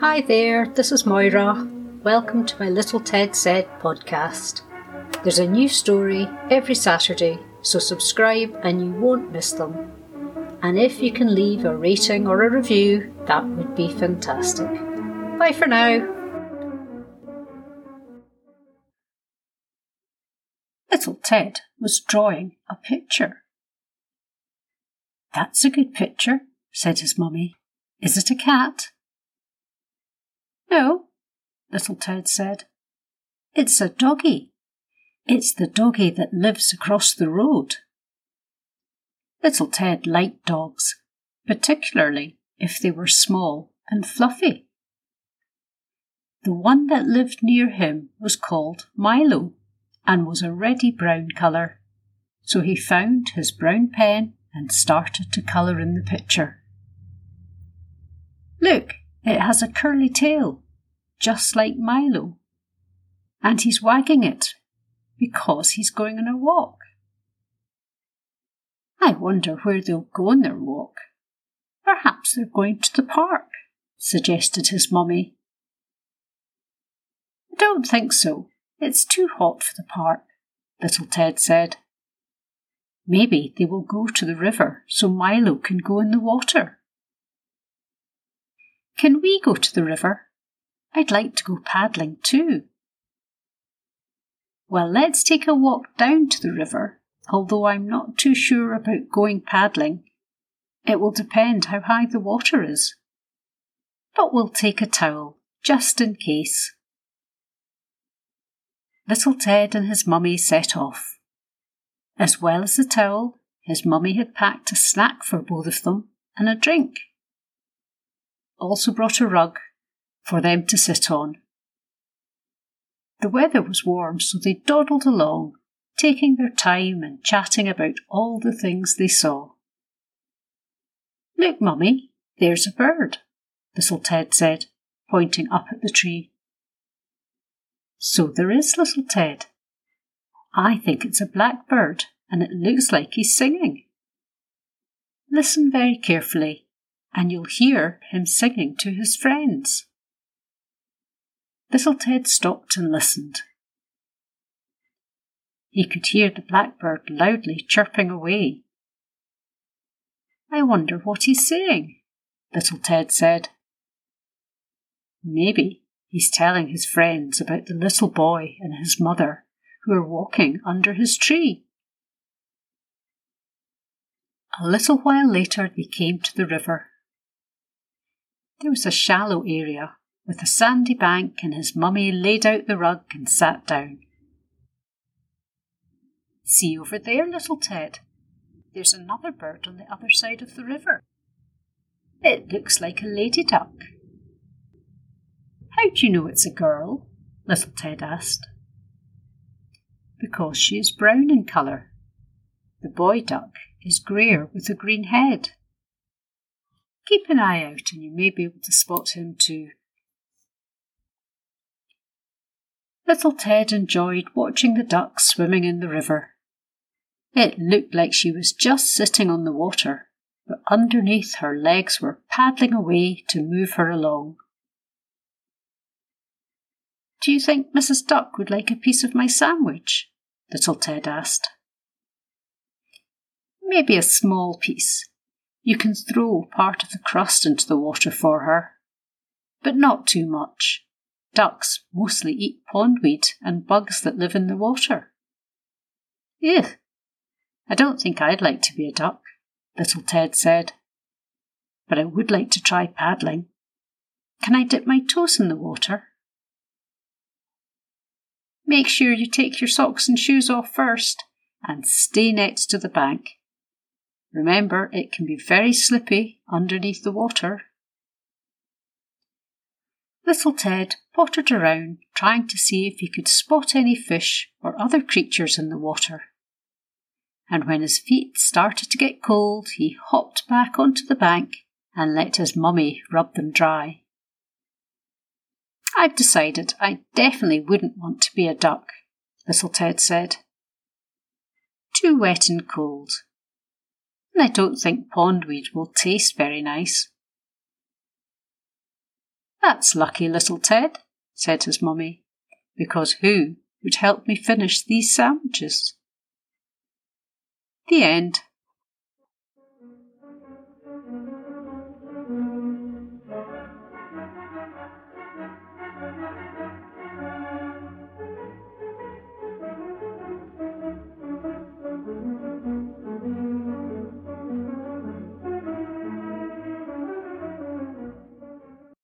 Hi there, this is Moira. Welcome to my Little Ted Said podcast. There's a new story every Saturday, so subscribe and you won't miss them. And if you can leave a rating or a review, that would be fantastic. Bye for now. Little Ted was drawing a picture. That's a good picture, said his mummy. Is it a cat? No, little Ted said. It's a doggy. It's the doggy that lives across the road. Little Ted liked dogs, particularly if they were small and fluffy. The one that lived near him was called Milo and was a reddy brown colour, so he found his brown pen and started to colour in the picture. Look, it has a curly tail, just like Milo, and he's wagging it because he's going on a walk. I wonder where they'll go on their walk. Perhaps they're going to the park, suggested his mummy. I don't think so. It's too hot for the park, little Ted said. Maybe they will go to the river so Milo can go in the water. Can we go to the river? I'd like to go paddling too. Well, let's take a walk down to the river, although I'm not too sure about going paddling. It will depend how high the water is. But we'll take a towel, just in case. Little Ted and his mummy set off. As well as the towel, his mummy had packed a snack for both of them and a drink. Also brought a rug for them to sit on. The weather was warm, so they dawdled along, taking their time and chatting about all the things they saw. Look, Mummy, there's a bird, little Ted said, pointing up at the tree. So there is, little Ted. I think it's a blackbird, and it looks like he's singing. Listen very carefully, and you'll hear him singing to his friends. Little Ted stopped and listened. He could hear the blackbird loudly chirping away. I wonder what he's saying, little Ted said. Maybe He's telling his friends about the little boy and his mother who are walking under his tree. A little while later, they came to the river. There was a shallow area with a sandy bank, and his mummy laid out the rug and sat down. See over there, little Ted. There's another bird on the other side of the river. It looks like a lady duck. How do you know it's a girl? little Ted asked. Because she is brown in colour. The boy duck is greyer with a green head. Keep an eye out and you may be able to spot him too. Little Ted enjoyed watching the duck swimming in the river. It looked like she was just sitting on the water, but underneath her legs were paddling away to move her along. Do you think Mrs. Duck would like a piece of my sandwich? Little Ted asked. Maybe a small piece. You can throw part of the crust into the water for her. But not too much. Ducks mostly eat pondweed and bugs that live in the water. Ew! I don't think I'd like to be a duck, little Ted said. But I would like to try paddling. Can I dip my toes in the water? Make sure you take your socks and shoes off first and stay next to the bank. Remember, it can be very slippy underneath the water. Little Ted pottered around, trying to see if he could spot any fish or other creatures in the water. And when his feet started to get cold, he hopped back onto the bank and let his mummy rub them dry. I've decided I definitely wouldn't want to be a duck, little Ted said. Too wet and cold. And I don't think pondweed will taste very nice. That's lucky, little Ted, said his mummy, because who would help me finish these sandwiches? The end.